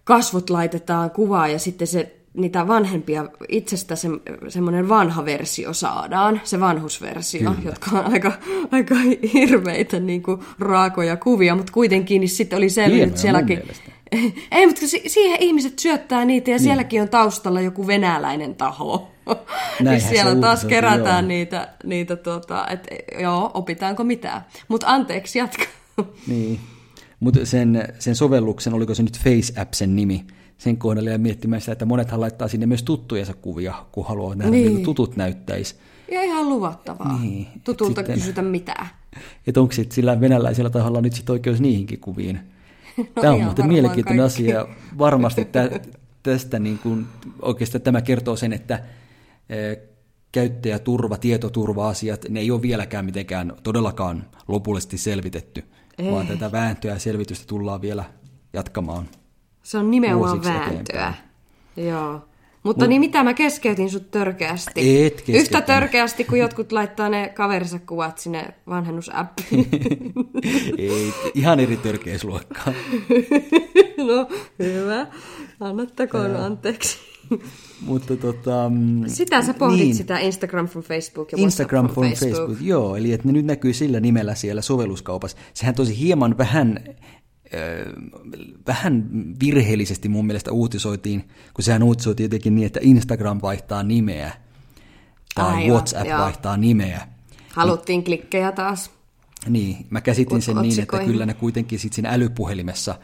kasvot laitetaan kuvaa ja sitten se niitä vanhempia, itsestä se, semmoinen vanha versio saadaan, se vanhusversio, Kyllä. jotka on aika, aika hirveitä niin kuin raakoja kuvia, mutta kuitenkin niin sitten oli selvinnyt sielläkin, ei, mutta si- siihen ihmiset syöttää niitä ja niin. sielläkin on taustalla joku venäläinen taho. Näinhän siellä taas kerätään joo. niitä, niitä tota, että joo, opitaanko mitään. Mutta anteeksi, jatka. Niin, mutta sen, sen sovelluksen, oliko se nyt FaceApp sen nimi, sen kohdalla ja miettimään sitä, että monethan laittaa sinne myös tuttujensa kuvia, kun haluaa nähdä, niin. Miltä tutut näyttäisi. Ja ihan luvattavaa. Niin, Tutulta sitten- kysytä mitään. Että onko sit sillä venäläisellä taholla nyt sit oikeus niihinkin kuviin? No Tämä on muuten mielenkiintoinen kaikki. asia. Varmasti tä, tästä niin kuin, oikeastaan tämä kertoo sen, että eh, käyttäjäturva, tietoturva-asiat, ne ei ole vieläkään mitenkään todellakaan lopullisesti selvitetty. Ei. vaan tätä vääntöä ja selvitystä tullaan vielä jatkamaan. Se on nimenomaan vääntöä. Eteenpäin. Joo. Mutta Mut, niin mitä mä keskeytin sut törkeästi? Et keskeytin. Yhtä törkeästi, kun jotkut laittaa ne kaverinsa kuvat sinne vanhennusappiin. Ei, ihan eri törkeysluokkaa. no, hyvä. Annattakoon anteeksi. Mutta tota... Mm, sitä sä pohdit niin, sitä Instagram from Facebook ja Instagram from Facebook. Facebook. Joo, eli että ne nyt näkyy sillä nimellä siellä sovelluskaupassa. Sehän tosi hieman vähän vähän virheellisesti mun mielestä uutisoitiin, kun sehän uutisoitiin jotenkin niin, että Instagram vaihtaa nimeä tai Aivan, WhatsApp joo. vaihtaa nimeä. Haluttiin niin, klikkejä taas. Niin, mä käsitin sen niin, että kyllä ne kuitenkin sitten siinä älypuhelimessa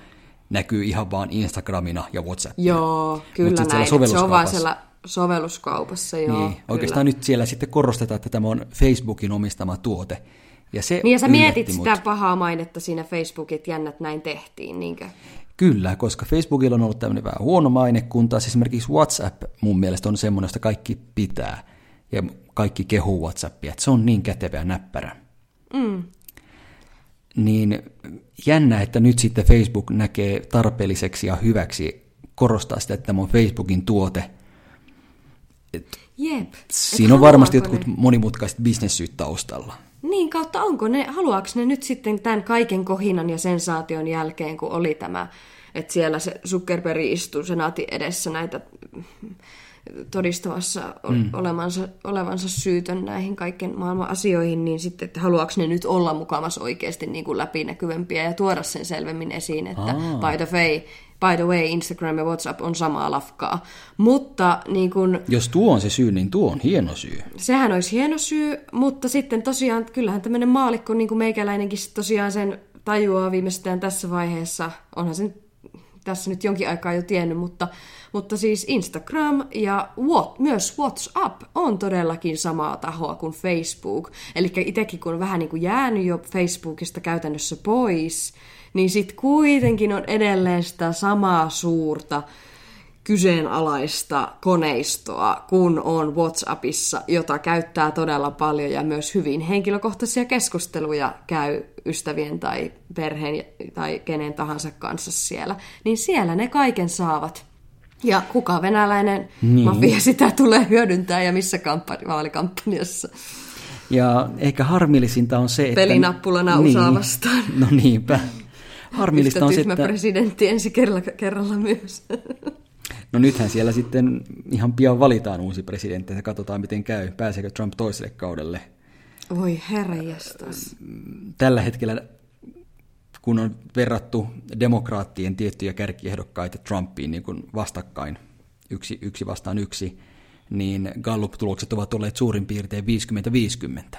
näkyy ihan vaan Instagramina ja WhatsAppina. Joo, kyllä näin. Se on vaan siellä sovelluskaupassa, joo. Niin, oikeastaan nyt siellä sitten korostetaan, että tämä on Facebookin omistama tuote. Ja se niin ja sä mietit mut. sitä pahaa mainetta siinä Facebookin, että jännät näin tehtiin, niinkö? Kyllä, koska Facebookilla on ollut tämmöinen vähän huono maine, kun taas esimerkiksi WhatsApp mun mielestä on semmoinen, josta kaikki pitää. Ja kaikki kehuu WhatsAppia, että se on niin kätevä ja näppärä. Mm. Niin jännä, että nyt sitten Facebook näkee tarpeelliseksi ja hyväksi korostaa sitä, että tämä on Facebookin tuote. Et Jep. Siinä on varmasti jotkut monimutkaiset bisnessyyt taustalla. Niin, kautta onko ne, haluaako ne nyt sitten tämän kaiken kohinan ja sensaation jälkeen, kun oli tämä, että siellä se Zuckerberg istuu senaatin edessä näitä todistamassa mm. olevansa, olevansa syytön näihin kaiken maailman asioihin, niin sitten, että haluaako ne nyt olla mukamassa oikeasti niin kuin läpinäkyvämpiä ja tuoda sen selvemmin esiin, että Aa. by the way, by the way, Instagram ja WhatsApp on samaa lafkaa. Mutta niin kun, Jos tuo on se syy, niin tuo on hieno syy. Sehän olisi hieno syy, mutta sitten tosiaan, kyllähän tämmöinen maalikko, niin kuin meikäläinenkin tosiaan sen tajuaa viimeistään tässä vaiheessa. Onhan sen tässä nyt jonkin aikaa jo tiennyt, mutta, mutta siis Instagram ja what, myös WhatsApp on todellakin samaa tahoa kuin Facebook. Eli itsekin kun on vähän niin kuin jäänyt jo Facebookista käytännössä pois, niin sitten kuitenkin on edelleen sitä samaa suurta kyseenalaista koneistoa, kun on WhatsAppissa, jota käyttää todella paljon ja myös hyvin henkilökohtaisia keskusteluja käy ystävien tai perheen tai kenen tahansa kanssa siellä, niin siellä ne kaiken saavat. Ja kuka venäläinen niin. mafia sitä tulee hyödyntää ja missä kampanj- vaalikampanjassa. Ja ehkä harmillisinta on se, että... Pelinappulana niin, usaa vastaan. No niinpä. Harmillista on se, että... presidentti ensi kerralla, kerralla myös. No nythän siellä sitten ihan pian valitaan uusi presidentti ja katsotaan miten käy. Pääseekö Trump toiselle kaudelle? Voi herra Tällä hetkellä, kun on verrattu demokraattien tiettyjä kärkiehdokkaita Trumpiin niin kuin vastakkain, yksi, yksi vastaan yksi, niin Gallup-tulokset ovat olleet suurin piirtein 50-50.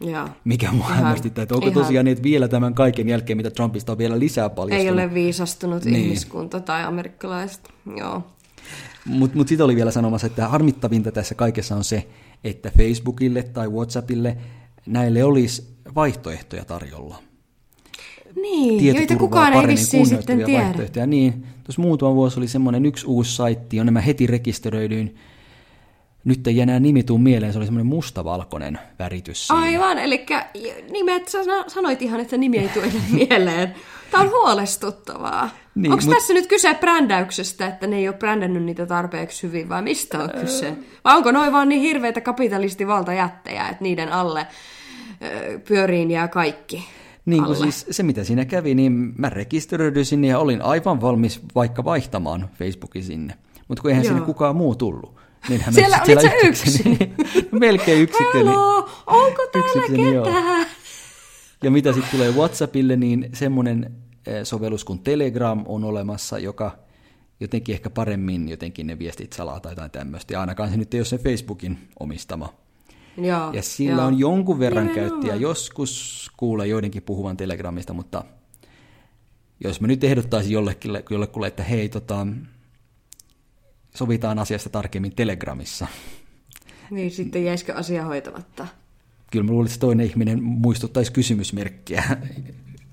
Joo. Mikä mua hämmästyttää, että onko ihan... tosiaan niin, että vielä tämän kaiken jälkeen, mitä Trumpista on vielä lisää paljastunut. Ei ole viisastunut niin. ihmiskunta tai amerikkalaiset, joo. Mutta mut sitten oli vielä sanomassa, että harmittavinta tässä kaikessa on se, että Facebookille tai Whatsappille näille olisi vaihtoehtoja tarjolla. Niin, joita kukaan ei vissiin sitten tiedä. Niin, tuossa muutama vuosi oli semmoinen yksi uusi saitti, on nämä heti rekisteröidyin nyt ei enää nimi tuu mieleen, se oli semmoinen mustavalkoinen väritys. Siinä. Aivan, eli nimet, sä sanoit ihan, että nimi ei tule mieleen. Tämä on huolestuttavaa. Niin, Onko mut... tässä nyt kyse brändäyksestä, että ne ei ole brändännyt niitä tarpeeksi hyvin, vai mistä on kyse? Vai onko noin vaan niin hirveitä kapitalistivaltajättejä, että niiden alle pyöriin jää kaikki? Niin kuin siis se, mitä siinä kävi, niin mä rekisteröidyin sinne ja olin aivan valmis vaikka vaihtamaan Facebookin sinne. Mutta kun eihän Joo. sinne kukaan muu tullut. Niinhän siellä olit siellä yksi. Niin, melkein yksiköni. Hello, onko täällä ketään? Joo. Ja mitä sitten tulee WhatsAppille, niin semmoinen eh, sovellus kuin Telegram on olemassa, joka jotenkin ehkä paremmin jotenkin ne viestit salaa tai jotain tämmöistä. Ja ainakaan se nyt ei ole sen Facebookin omistama. Joo, ja sillä joo. on jonkun verran niin, käyttiä. Joskus kuulee joidenkin puhuvan Telegramista, mutta jos mä nyt ehdottaisin jollekin, jollekulle, että hei, tota, sovitaan asiasta tarkemmin Telegramissa. Niin, sitten jäisikö asia hoitamatta? Kyllä mä luulen, että toinen ihminen muistuttaisi kysymysmerkkiä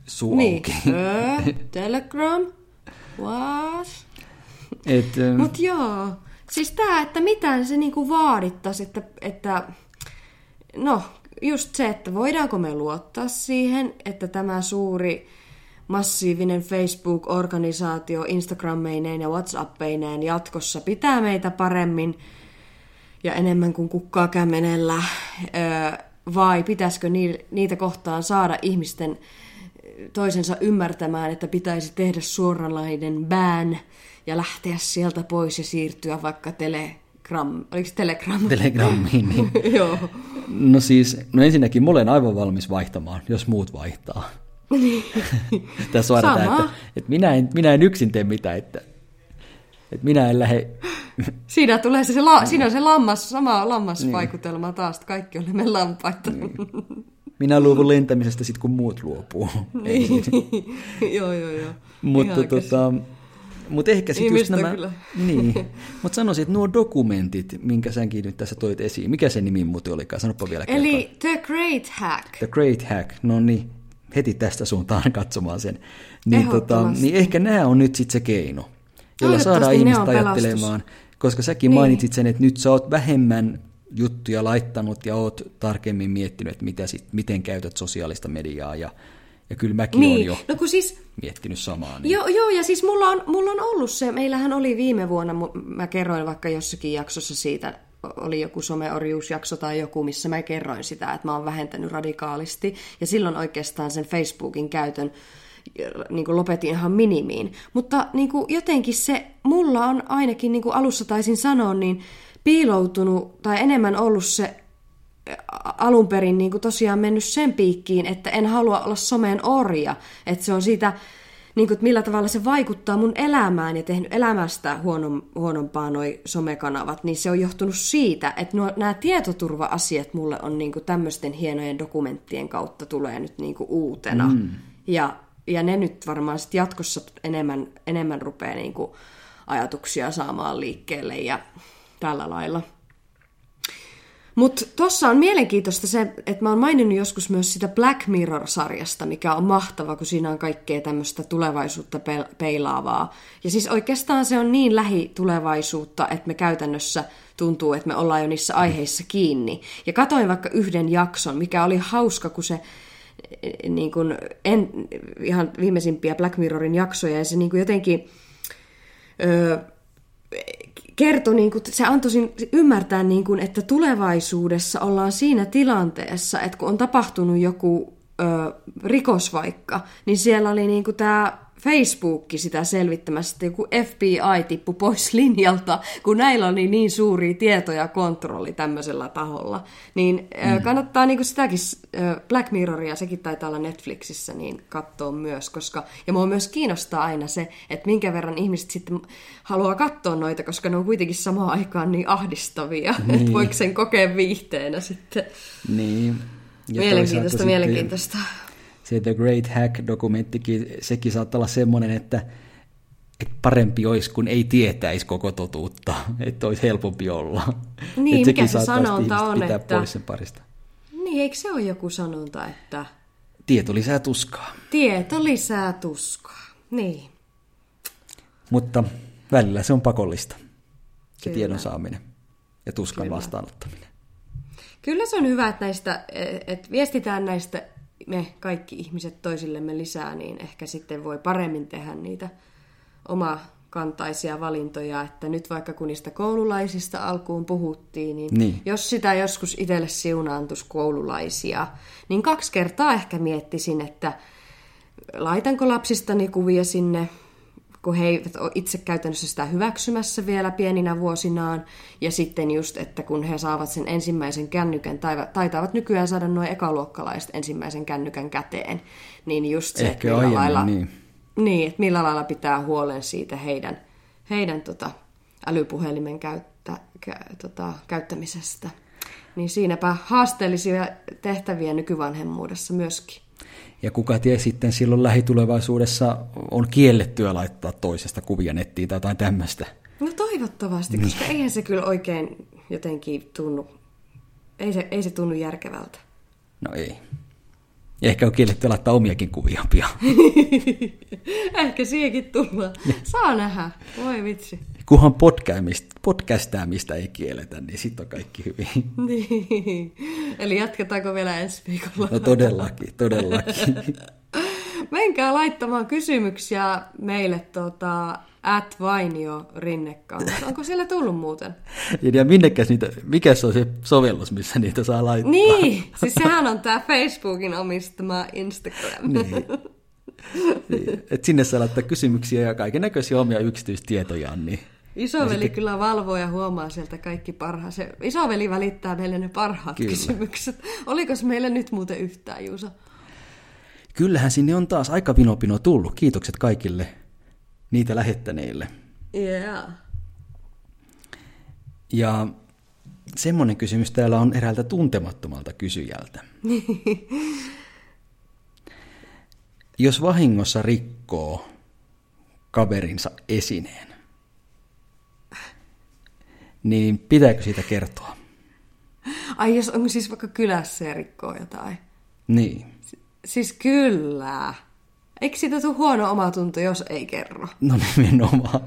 suu niin. Öö, Telegram? What? Et, Mut joo, siis tää, että mitään se niinku vaadittaisi, että, että no, just se, että voidaanko me luottaa siihen, että tämä suuri massiivinen Facebook-organisaatio Instagrammeineen ja Whatsappeineen jatkossa pitää meitä paremmin ja enemmän kuin kukkaa kämenellä, vai pitäisikö niitä kohtaan saada ihmisten toisensa ymmärtämään, että pitäisi tehdä suoranlainen ban ja lähteä sieltä pois ja siirtyä vaikka Telegram, oliko Telegram? Telegrammiin, niin. Joo. No siis, no ensinnäkin mä olen aivan valmis vaihtamaan, jos muut vaihtaa. Tässä on aina että, että minä, en, minä en yksin tee mitään, että, että minä en lähde... Siinä tulee se, se, la, siinä on se lammas, sama lammasvaikutelma niin. taas, että kaikki olemme lampaita. Niin. Minä luovun lentämisestä sitten, kun muut luopuu. Niin. joo, joo, joo. Mutta tota, mutta ehkä sitten just nämä... Kyllä. Niin. Mutta sanoisin, että nuo dokumentit, minkä säkin nyt tässä toit esiin, mikä se nimi muuten olikaan? Sanoppa vielä Eli kertaan. The Great Hack. The Great Hack, no niin, heti tästä suuntaan katsomaan sen. Niin, tota, niin ehkä nämä on nyt sitten se keino, jolla saadaan ihmiset ajattelemaan. Koska säkin niin. mainitsit sen, että nyt sä oot vähemmän juttuja laittanut ja oot tarkemmin miettinyt, että mitä sit, miten käytät sosiaalista mediaa ja ja kyllä mäkin niin. olen jo no, kun siis, miettinyt samaa. Niin. Joo, joo, ja siis mulla on, mulla on ollut se, meillähän oli viime vuonna, mä kerroin vaikka jossakin jaksossa siitä, oli joku someorjuusjakso tai joku, missä mä kerroin sitä, että mä oon vähentänyt radikaalisti. Ja silloin oikeastaan sen Facebookin käytön niin kuin lopetin ihan minimiin. Mutta niin kuin jotenkin se, mulla on ainakin, niin kuin alussa taisin sanoa, niin piiloutunut tai enemmän ollut se alun perin niin kuin tosiaan mennyt sen piikkiin, että en halua olla someen orja. Että se on siitä, niin kuin, että millä tavalla se vaikuttaa mun elämään ja tehnyt elämästä huonon, huonompaa noi somekanavat, niin se on johtunut siitä, että nuo, nämä tietoturva-asiat mulle on niin kuin tämmöisten hienojen dokumenttien kautta tulee nyt niin kuin uutena. Mm. Ja, ja ne nyt varmaan sit jatkossa enemmän, enemmän rupeaa niin kuin ajatuksia saamaan liikkeelle ja tällä lailla. Mutta tuossa on mielenkiintoista se, että mä oon maininnut joskus myös sitä Black Mirror-sarjasta, mikä on mahtava, kun siinä on kaikkea tämmöistä tulevaisuutta peilaavaa. Ja siis oikeastaan se on niin lähitulevaisuutta, että me käytännössä tuntuu, että me ollaan jo niissä aiheissa kiinni. Ja katoin vaikka yhden jakson, mikä oli hauska, kun se niin kun, en, ihan viimeisimpiä Black Mirrorin jaksoja, ja se niin jotenkin... Öö, kertoi, niin kuin, se antoi ymmärtää, niin kuin, että tulevaisuudessa ollaan siinä tilanteessa, että kun on tapahtunut joku ö, rikos vaikka, niin siellä oli niin kuin, tämä Facebookki sitä selvittämässä, että joku FBI tippu pois linjalta, kun näillä oli niin suuria tietoja kontrolli tämmöisellä taholla. Niin mm. kannattaa niin sitäkin Black Mirroria, sekin taitaa olla Netflixissä, niin katsoa myös. Koska, ja mua myös kiinnostaa aina se, että minkä verran ihmiset sitten haluaa katsoa noita, koska ne on kuitenkin samaan aikaan niin ahdistavia, niin. että voiko sen kokea viihteenä sitten. Niin. Ja mielenkiintoista, mielenkiintoista se The Great Hack-dokumenttikin, sekin saattaa olla semmoinen, että, että parempi olisi, kun ei tietäisi koko totuutta, että olisi helpompi olla. Niin, että mikä se sanonta on, pitää että... pois sen parista. Niin, eikö se ole joku sanonta, että... Tieto lisää tuskaa. Tieto lisää tuskaa, niin. Mutta välillä se on pakollista, se Kyllä. tiedon saaminen ja tuskan Kyllä. vastaanottaminen. Kyllä se on hyvä, että, näistä, että viestitään näistä me kaikki ihmiset toisillemme lisää, niin ehkä sitten voi paremmin tehdä niitä omakantaisia valintoja, että nyt vaikka kun niistä koululaisista alkuun puhuttiin, niin, niin. jos sitä joskus itselle siunaantus koululaisia, niin kaksi kertaa ehkä miettisin, että laitanko lapsistani kuvia sinne kun he eivät ole itse käytännössä sitä hyväksymässä vielä pieninä vuosinaan. Ja sitten just, että kun he saavat sen ensimmäisen kännykän, taitavat nykyään saada noin ekaluokkalaiset ensimmäisen kännykän käteen, niin just se, että millä, lailla, niin. Niin, että millä lailla pitää huolen siitä heidän, heidän tota, älypuhelimen käyttä, kä, tota, käyttämisestä. Niin siinäpä haasteellisia tehtäviä nykyvanhemmuudessa myöskin. Ja kuka tie sitten silloin lähitulevaisuudessa on kiellettyä laittaa toisesta kuvia nettiin tai jotain tämmöistä. No toivottavasti, niin. koska eihän se kyllä oikein jotenkin tunnu, ei se, ei se tunnu järkevältä. No ei. Ja ehkä on kielletty laittaa omiakin kuvia pian. Ehkä siihenkin tullaan. Saa nähdä. Voi vitsi. Kunhan podcastaamista, ei kielletä, niin sitten on kaikki hyvin. Niin. Eli jatketaanko vielä ensi viikolla? No todellakin, todellakin. Menkää laittamaan kysymyksiä meille tota, at Vainio Rinnekkaan. Onko siellä tullut muuten? Ja minnekäs niitä, mikä se on se sovellus, missä niitä saa laittaa? Niin, siis sehän on tämä Facebookin omistama Instagram. Niin. Niin, Et sinne saa laittaa kysymyksiä ja kaiken näköisiä omia yksityistietojaan. Niin. Isoveli sitten- kyllä valvoo ja huomaa sieltä kaikki parhaat. Se isoveli välittää meille ne parhaat Kyllä. kysymykset. Oliko meille nyt muuten yhtään, Juuso? Kyllähän sinne on taas aika vinopino tullut. Kiitokset kaikille niitä lähettäneille. Yeah. Ja semmoinen kysymys täällä on eräältä tuntemattomalta kysyjältä. Jos vahingossa rikkoo kaverinsa esineen, niin pitääkö siitä kertoa? Ai jos onko siis vaikka kylässä ja rikkoo jotain? Niin. Siis kyllä. Eikö siitä tule huono omatunto, jos ei kerro? No nimenomaan.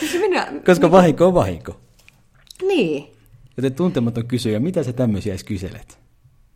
Siis minä... Koska vahinko on vahinko. Niin. Joten tuntematon kysyjä, mitä sä tämmöisiä edes kyselet?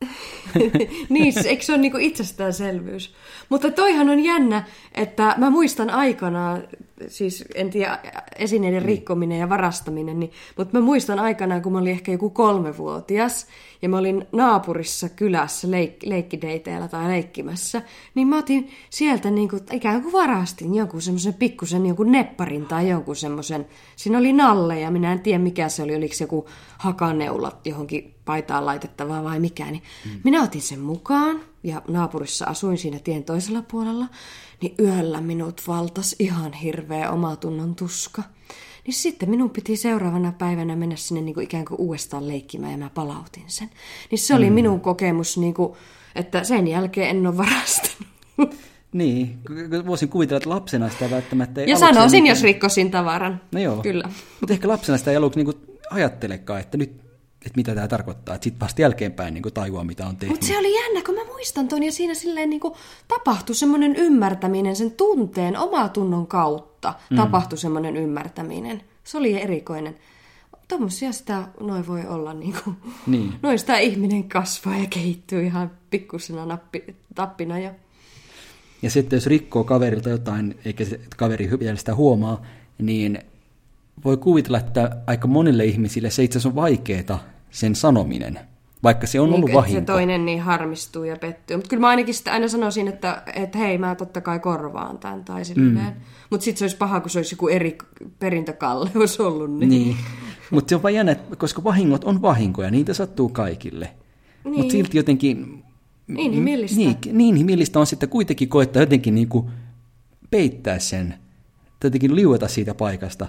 niin, siis eikö se ole niinku itsestäänselvyys? Mutta toihan on jännä, että mä muistan aikanaan, siis en tiedä, esineiden rikkominen ja varastaminen, niin, mutta mä muistan aikanaan, kun mä olin ehkä joku kolmevuotias, ja mä olin naapurissa kylässä leik- leikkideiteillä tai leikkimässä, niin mä otin sieltä niinku, ikään kuin varastin jonkun semmoisen pikkusen jonkun nepparin tai jonkun semmoisen, siinä oli nalle ja minä en tiedä mikä se oli, oliko se joku hakaneulat johonkin paitaan laitettavaa vai mikä, niin mm. minä otin sen mukaan ja naapurissa asuin siinä tien toisella puolella, niin yöllä minut valtas ihan hirveä omatunnon tuska. Niin sitten minun piti seuraavana päivänä mennä sinne niin kuin ikään kuin uudestaan leikkimään ja mä palautin sen. Niin se oli mm. minun kokemus, niin kuin, että sen jälkeen en ole varastanut. Niin, voisin kuvitella, että lapsena sitä välttämättä ei Ja sanoisin, niinku- jos rikkosin tavaran. No joo. Kyllä. Mutta ehkä lapsena sitä ei aluksi niinku ajattelekaan, että nyt, että mitä tämä tarkoittaa. Että sitten vasta jälkeenpäin niinku tajuaa, mitä on tehnyt. Mutta se oli jännä, kun mä muistan ton ja siinä silleen niin tapahtui semmoinen ymmärtäminen sen tunteen, omatunnon kautta mm. tapahtui semmoinen ymmärtäminen. Se oli erikoinen. Tuommoisia sitä noin voi olla, niin kuin, Niin. noin sitä ihminen kasvaa ja kehittyy ihan pikkusena nappi, tappina jo. Ja sitten jos rikkoo kaverilta jotain, eikä se kaveri vielä sitä huomaa, niin voi kuvitella, että aika monille ihmisille se itse asiassa on vaikeaa sen sanominen, vaikka se on ollut niin, että vahinko. se toinen niin harmistuu ja pettyy. Mutta kyllä mä ainakin sitä aina sanoisin, että, että hei, mä totta kai korvaan tämän tai silleen. Mm. Mutta sitten se olisi paha, kun se olisi joku eri perintökalleus ollut. Niin. Niin, mutta se on vaan jännä, koska vahingot on vahinkoja, niitä sattuu kaikille. Niin. Mutta silti jotenkin... Inhimillistä. Niin, niin inhimillistä on sitten kuitenkin koettaa jotenkin niinku peittää sen, jotenkin liueta siitä paikasta.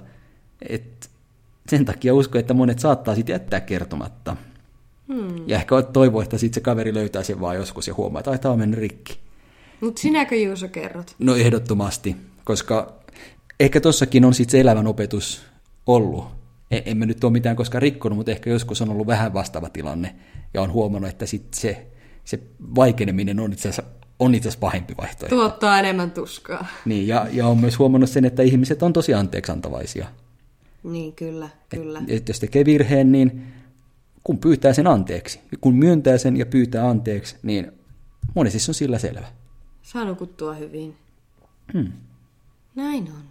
Et sen takia uskon, että monet saattaa sitten jättää kertomatta. Hmm. Ja ehkä toivoo, että sitten se kaveri löytää sen vaan joskus ja huomaa, että tämä on mennyt rikki. Mutta sinäkö Juuso kerrot? No ehdottomasti, koska ehkä tossakin on sitten se elämän opetus ollut. E- En mä nyt ole mitään koskaan rikkonut, mutta ehkä joskus on ollut vähän vastaava tilanne ja on huomannut, että sit se, se vaikeneminen on itse asiassa, on itse asiassa pahempi vaihtoehto. Tuottaa enemmän tuskaa. Niin, ja, ja on myös huomannut sen, että ihmiset on tosi anteeksiantavaisia. Niin, kyllä, kyllä. Et jos tekee virheen, niin kun pyytää sen anteeksi, kun myöntää sen ja pyytää anteeksi, niin monesti se on sillä selvä. Saa nukuttua hyvin. Hmm. Näin on.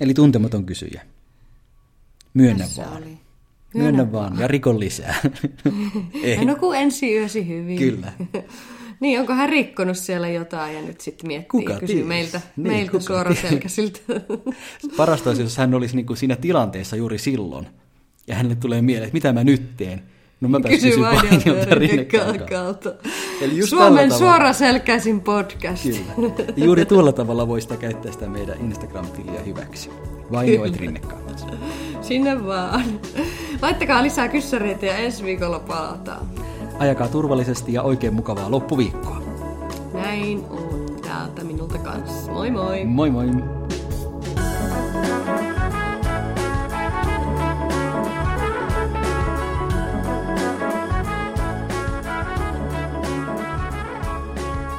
Eli tuntematon kysyjä. Myönnä Tässä vaan. oli. Myönnä vaan ja rikon lisää. Hän nuku ensi yösi hyvin. Kyllä. niin, onko hän rikkonut siellä jotain ja nyt sitten miettii, Kuka kysyy ties? meiltä, Niin, meiltä suoraselkäisiltä. Parasta olisi, jos hän olisi niin kuin siinä tilanteessa juuri silloin. Ja hänelle tulee mieleen, että mitä mä nyt teen. No mä Kysy kysyn. Eli just Suomen suoraselkäisin podcast. Kyllä. Ja juuri tuolla tavalla voi sitä käyttää sitä meidän Instagram-tiliä hyväksi. Vainioit Rinnekkaan. Sinne vaan. Laittakaa lisää kyssäreitä ja ensi viikolla palataan. Ajakaa turvallisesti ja oikein mukavaa loppuviikkoa. Näin on täältä minulta kanssa. Moi moi! Moi moi!